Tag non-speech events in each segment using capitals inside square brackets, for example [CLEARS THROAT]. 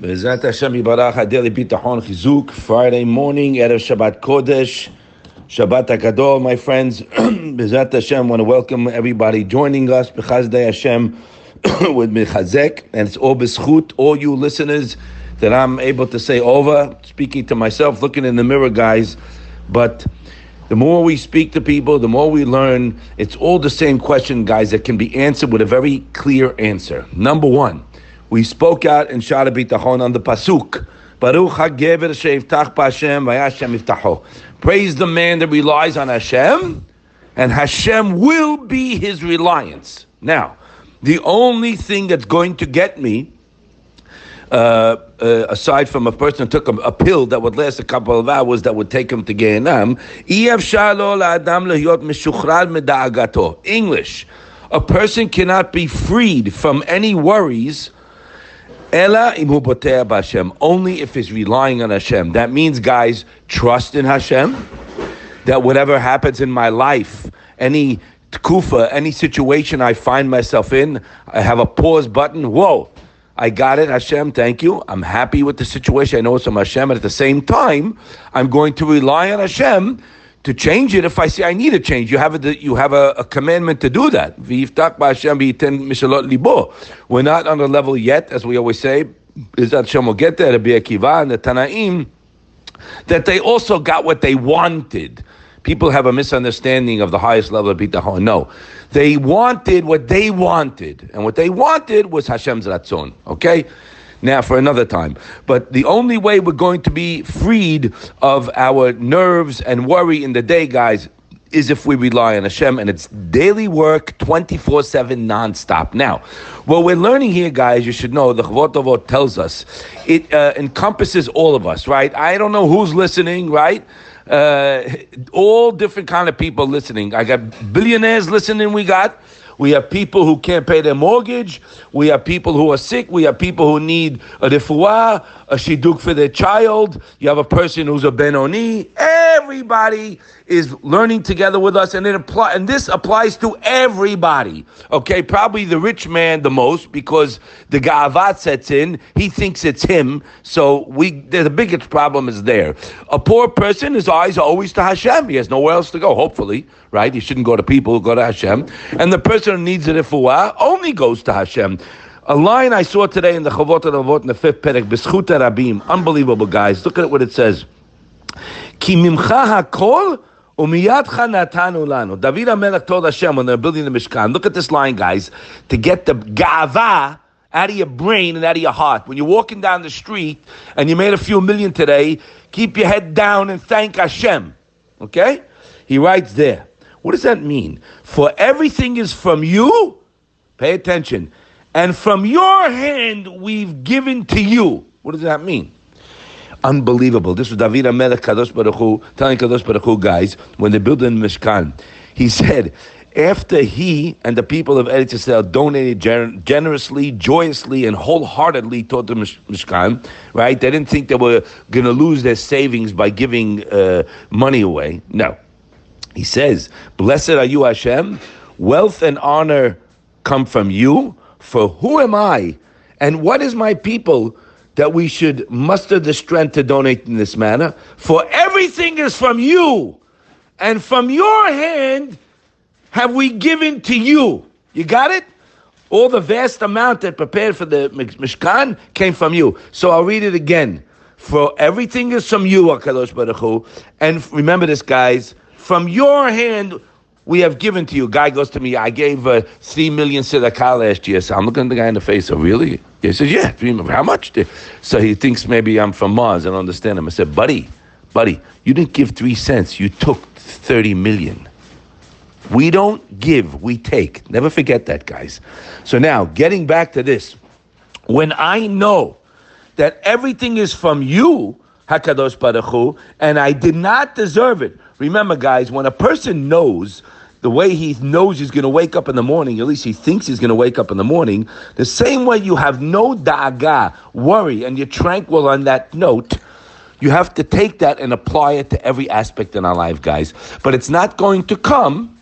Bezrat Hashem Yibarach Adeli Bitachon Chizuk Friday morning Erev Shabbat Kodesh Shabbat Hagadol my friends [CLEARS THROAT] Bezrat Hashem want to welcome everybody joining us Bechazdei Hashem [CLEARS THROAT] with Mechazek and it's all b'schut all you listeners that I'm able to say over speaking to myself looking in the mirror guys but the more we speak to people, the more we learn. It's all the same question, guys, that can be answered with a very clear answer. Number one, we spoke out in Shara Bitachon on the Pasuk. Baruch HaGever Sheivtach B'Hashem V'Hashem Yiftacho. Praise the man that relies on Hashem, and Hashem will be his reliance. Now, the only thing that's going to get me uh, uh, aside from a person who took a, a, pill that would last a couple of hours that would take him to Gehenam, English, a person cannot be freed from any worries only if he's relying on Hashem. That means, guys, trust in Hashem, that whatever happens in my life, any kufa, any situation I find myself in, I have a pause button. Whoa, I got it, Hashem, thank you. I'm happy with the situation. I know it's from Hashem, and at the same time, I'm going to rely on Hashem to change it if I see I need a change. You have a, you have a, a commandment to do that. We're not on the level yet, as we always say, is that Hashem will get there, to be a kiva and the Tanaim, that they also got what they wanted. People have a misunderstanding of the highest level of bitachon. No, they wanted what they wanted, and what they wanted was Hashem's ratzon. Okay. Now, for another time. But the only way we're going to be freed of our nerves and worry in the day, guys, is if we rely on Hashem and it's daily work 24 7 non-stop. Now, what we're learning here, guys, you should know, the Chovot tells us, it uh, encompasses all of us, right? I don't know who's listening, right? uh, all different kind of people listening. I got billionaires listening. We got. We have people who can't pay their mortgage. We have people who are sick. We have people who need a refuah, a shidduch for their child. You have a person who's a benoni. Everybody is learning together with us, and it apply, and this applies to everybody. Okay, probably the rich man the most because the gavat sets in. He thinks it's him, so we the biggest problem is there. A poor person, his eyes are always to Hashem. He has nowhere else to go. Hopefully, right? He shouldn't go to people who go to Hashem. And the person who needs a refuah only goes to Hashem. A line I saw today in the Chovot Avot in the fifth perek, B'schut Rabim. Unbelievable, guys. Look at what it says. Ki mimcha hakol Umiyadcha natanu lanu. David HaMelech told Hashem when they're building the Mishkan, look at this line, guys, to get the gava out of your brain and out of your heart. When you're walking down the street and you made a few million today, keep your head down and thank Hashem. Okay? He writes there. What does that mean? For everything is from you, pay attention, and from your hand we've given to you. What does that mean? Unbelievable. This was David HaMelech Kadosh Baruch Hu, telling Kadosh Baruch Hu guys, when they built the Mishkan, he [LAUGHS] said, after he and the people of Eretz Yisrael donated generously, joyously, and wholeheartedly toward the Mishkan, right? They didn't think they were going to lose their savings by giving uh, money away. No. He says, Blessed are you, Hashem. Wealth and honor come from you. For who am I? And what is my people? That we should muster the strength to donate in this manner. For everything is from you, and from your hand have we given to you. You got it? All the vast amount that prepared for the Mishkan came from you. So I'll read it again. For everything is from you, Akadosh Baruch Hu. And remember this, guys. From your hand we have given to you. Guy goes to me, I gave uh, three million tzedakah last year. So I'm looking at the guy in the face. Oh, really? He says, yeah. How much? So he thinks maybe I'm from Mars. I don't understand him. I said, buddy, buddy, you didn't give three cents. You took 30 million. We don't give, we take. Never forget that, guys. So now, getting back to this, when I know that everything is from you, Hakadosh Baruch Hu, and I did not deserve it. Remember, guys, when a person knows the way he knows he's going to wake up in the morning, at least he thinks he's going to wake up in the morning, the same way you have no daga, worry, and you're tranquil on that note, you have to take that and apply it to every aspect in our life, guys. But it's not going to come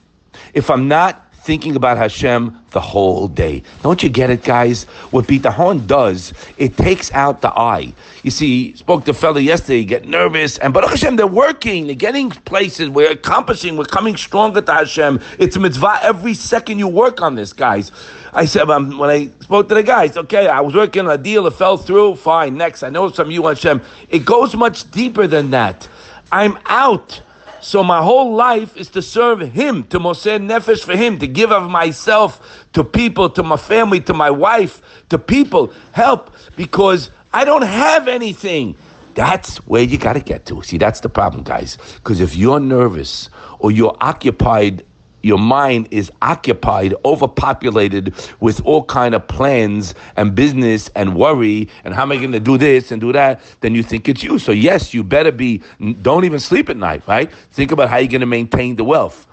if I'm not thinking about Hashem the whole day. Don't you get it, guys? What Bitachon does, it takes out the I. You see, spoke to fellow yesterday, get nervous, and Baruch Hashem, they're working, they're getting places, we're accomplishing, we're coming stronger to Hashem. It's a mitzvah every second you work on this, guys. I said, um, when I spoke to the guys, okay, I was working on a deal, it fell through, fine, next. I know some you, Hashem. It goes much deeper than that. I'm out. So my whole life is to serve Him, to Moser Nefesh for Him, to give of myself to people, to my family, to my wife, to people. Help, because I don't have anything. That's where you got to get to. See, that's the problem, guys. Because if you're nervous or you're occupied your mind is occupied, overpopulated with all kind of plans and business and worry and how am I going to do this and do that, then you think it's you. So yes, you better be, don't even sleep at night, right? Think about how you're going to maintain the wealth.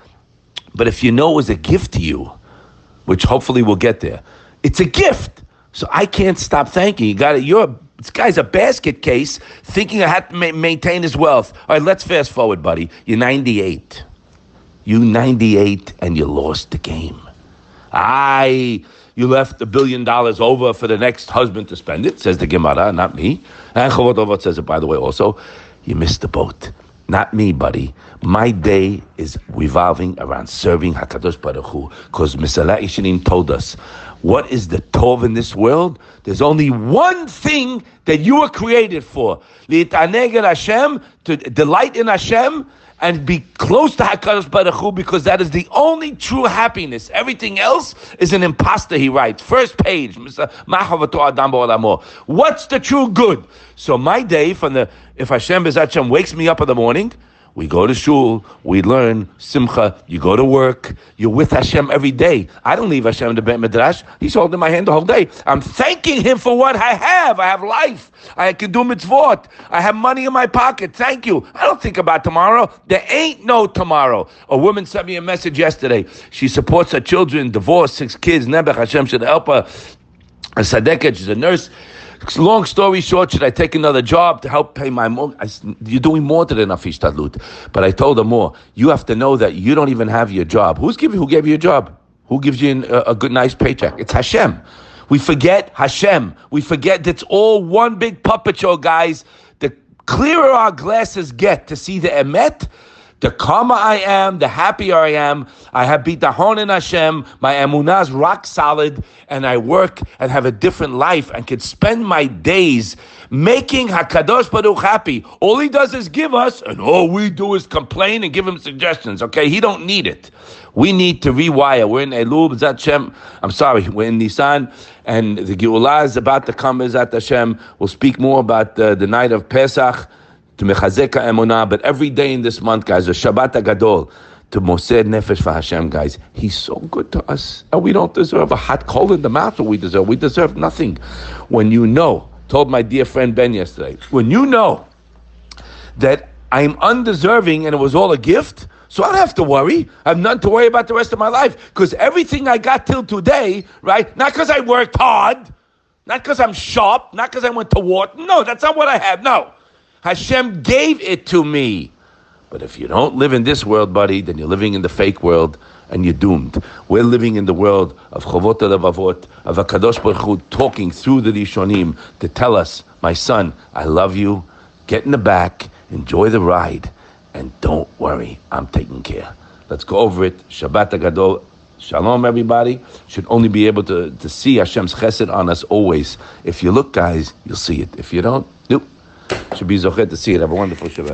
But if you know it was a gift to you, which hopefully we'll get there, it's a gift. So I can't stop thanking you. Got it. You're this guy's a basket case thinking I have to ma- maintain his wealth. All right, let's fast forward, buddy. You're 98. You 98 and you lost the game. I you left a billion dollars over for the next husband to spend it, says the Gemara, not me. And Chovot says it, by the way, also. You missed the boat. Not me, buddy. My day is revolving around serving Hakadosh Baruch Hu. Because Mesillat Yesharim told us, what is the tov in this world? There's only one thing that you were created for: Hashem, to delight in Hashem and be close to Hakadosh Baruch Hu because that is the only true happiness. Everything else is an imposter. He writes first page. Uh, What's the true good? So my day from the if Hashem Hashem wakes me up in the morning. We go to shul, we learn simcha. You go to work, you're with Hashem every day. I don't leave Hashem the Beit Midrash. He's holding my hand the whole day. I'm thanking Him for what I have. I have life. I can do mitzvot. I have money in my pocket. Thank you. I don't think about tomorrow. There ain't no tomorrow. A woman sent me a message yesterday. She supports her children, divorced, six kids. Nebuch Hashem should help her. A tzadeket, she's a nurse. Long story short, should I take another job to help pay my mortgage? You're doing more than enough ishtadlut. But I told her more. You have to know that you don't even have your job. Who's giving? Who gave you a job? Who gives you a, a good, nice paycheck? It's Hashem. We forget Hashem. We forget it's all one big puppet show, guys. The clearer our glasses get to see the emet, the calmer I am, the happier I am. I have bitachon in Hashem. My emunah is rock solid, and I work and have a different life and can spend my days making Hakadosh Baruch happy. All he does is give us, and all we do is complain and give him suggestions. Okay, he don't need it. We need to rewire. We're in Elul, Zat Shem. I'm sorry, we're in Nisan, and the Geulah is about to come. Zat Hashem. We'll speak more about the, the night of Pesach to Mechazeka Emunah, but every day in this month, guys, a Shabbat Gadol, to Moser Nefesh for Hashem, guys. He's so good to us. And we don't deserve a hot coal in the mouth what we deserve. We deserve nothing. When you know, told my dear friend Ben yesterday, when you know that I'm undeserving and it was all a gift, so I don't have to worry. I have none to worry about the rest of my life. Because everything I got till today, right, not because I worked hard, not because I'm sharp, not because I went to war. No, that's not what I have. No. Hashem gave it to me. But if you don't live in this world, buddy, then you're living in the fake world and you're doomed. We're living in the world of Chovot Levavot, of Akadosh Baruch Hu, talking through the Rishonim to tell us, my son, I love you. Get in the back, enjoy the ride, and don't worry, I'm taking care. Let's go over it. Shabbat Agadol. Shalom, everybody. Should only be able to, to see Hashem's chesed on us always. If you look, guys, you'll see it. If you don't. Should be zochet to see it. Have a wonderful Shabbat.